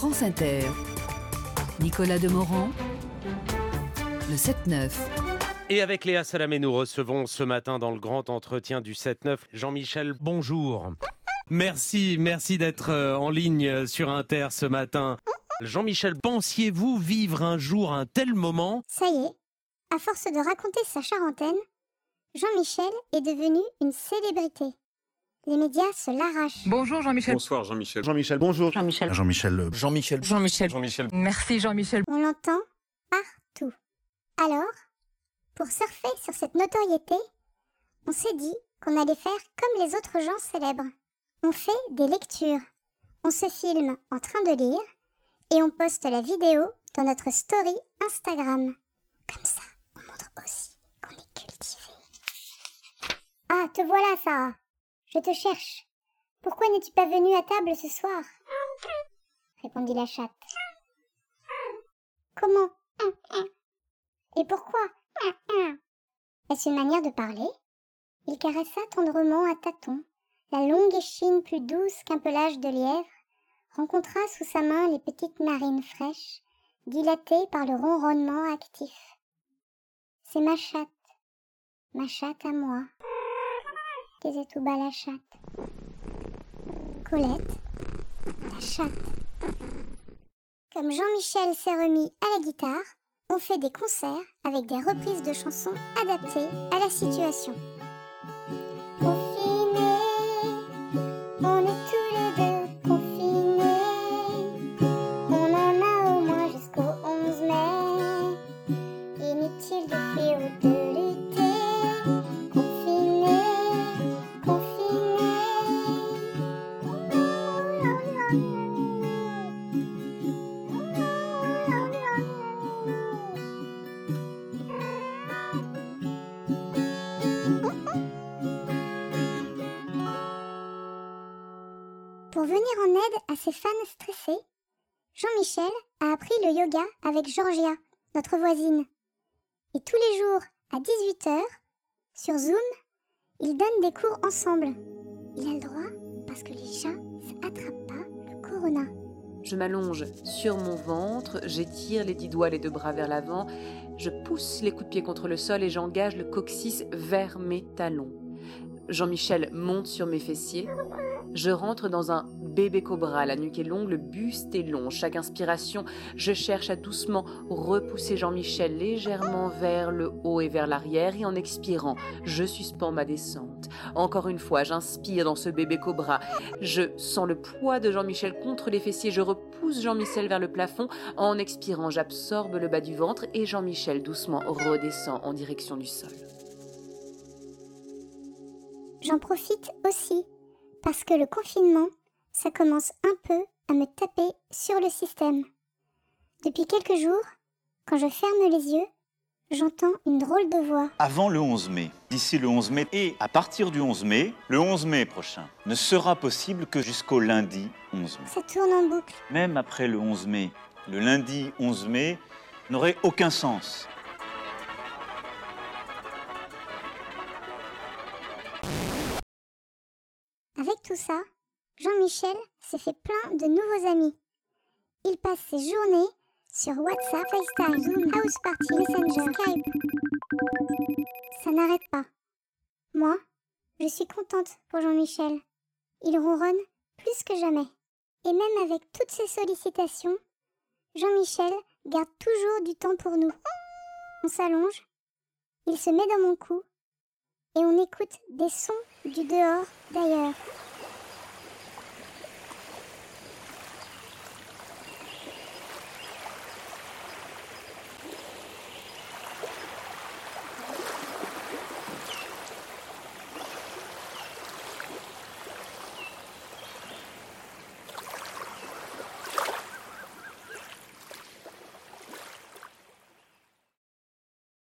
France Inter. Nicolas Demorand, le 7-9. Et avec Léa Salamé, nous recevons ce matin dans le grand entretien du 7-9 Jean-Michel, bonjour. Merci, merci d'être euh, en ligne sur Inter ce matin. Jean-Michel, pensiez-vous vivre un jour un tel moment? Ça y est, à force de raconter sa charentaine, Jean-Michel est devenu une célébrité. Les médias se l'arrachent. Bonjour Jean-Michel. Bonsoir Jean-Michel. Jean-Michel, bonjour. Jean-Michel. Jean-Michel. Jean-Michel. Jean-Michel. Jean-Michel. Merci Jean-Michel. On l'entend partout. Alors, pour surfer sur cette notoriété, on s'est dit qu'on allait faire comme les autres gens célèbres. On fait des lectures. On se filme en train de lire et on poste la vidéo dans notre story Instagram. Comme ça, on montre aussi qu'on est cultivé. Ah, te voilà, Sarah. Je te cherche. Pourquoi n'es-tu pas venue à table ce soir? répondit la chatte. Comment? Et pourquoi? Est-ce une manière de parler? Il caressa tendrement à tâtons la longue échine plus douce qu'un pelage de lièvre, rencontra sous sa main les petites narines fraîches, dilatées par le ronronnement actif. C'est ma chatte, ma chatte à moi, la chatte. Colette, la chatte. Comme Jean-Michel s'est remis à la guitare, on fait des concerts avec des reprises de chansons adaptées à la situation. Pour venir en aide à ses fans stressés, Jean-Michel a appris le yoga avec Georgia, notre voisine. Et tous les jours, à 18h, sur Zoom, ils donnent des cours ensemble. Il a le droit parce que les chats ne attrapent pas le corona. Je m'allonge sur mon ventre, j'étire les dix doigts, les deux bras vers l'avant, je pousse les coups de pied contre le sol et j'engage le coccyx vers mes talons. Jean-Michel monte sur mes fessiers. Je rentre dans un bébé cobra, la nuque est longue, le buste est long. Chaque inspiration, je cherche à doucement repousser Jean-Michel légèrement vers le haut et vers l'arrière et en expirant, je suspends ma descente. Encore une fois, j'inspire dans ce bébé cobra. Je sens le poids de Jean-Michel contre les fessiers, je repousse Jean-Michel vers le plafond. En expirant, j'absorbe le bas du ventre et Jean-Michel doucement redescend en direction du sol. J'en profite aussi parce que le confinement, ça commence un peu à me taper sur le système. Depuis quelques jours, quand je ferme les yeux, j'entends une drôle de voix. Avant le 11 mai, d'ici le 11 mai et à partir du 11 mai, le 11 mai prochain, ne sera possible que jusqu'au lundi 11 mai. Ça tourne en boucle. Même après le 11 mai, le lundi 11 mai n'aurait aucun sens. Tout ça, Jean-Michel s'est fait plein de nouveaux amis. Il passe ses journées sur WhatsApp, FaceTime, Zoom, House Party, Messenger, Skype. Ça n'arrête pas. Moi, je suis contente pour Jean-Michel. Il ronronne plus que jamais. Et même avec toutes ces sollicitations, Jean-Michel garde toujours du temps pour nous. On s'allonge, il se met dans mon cou et on écoute des sons du dehors d'ailleurs.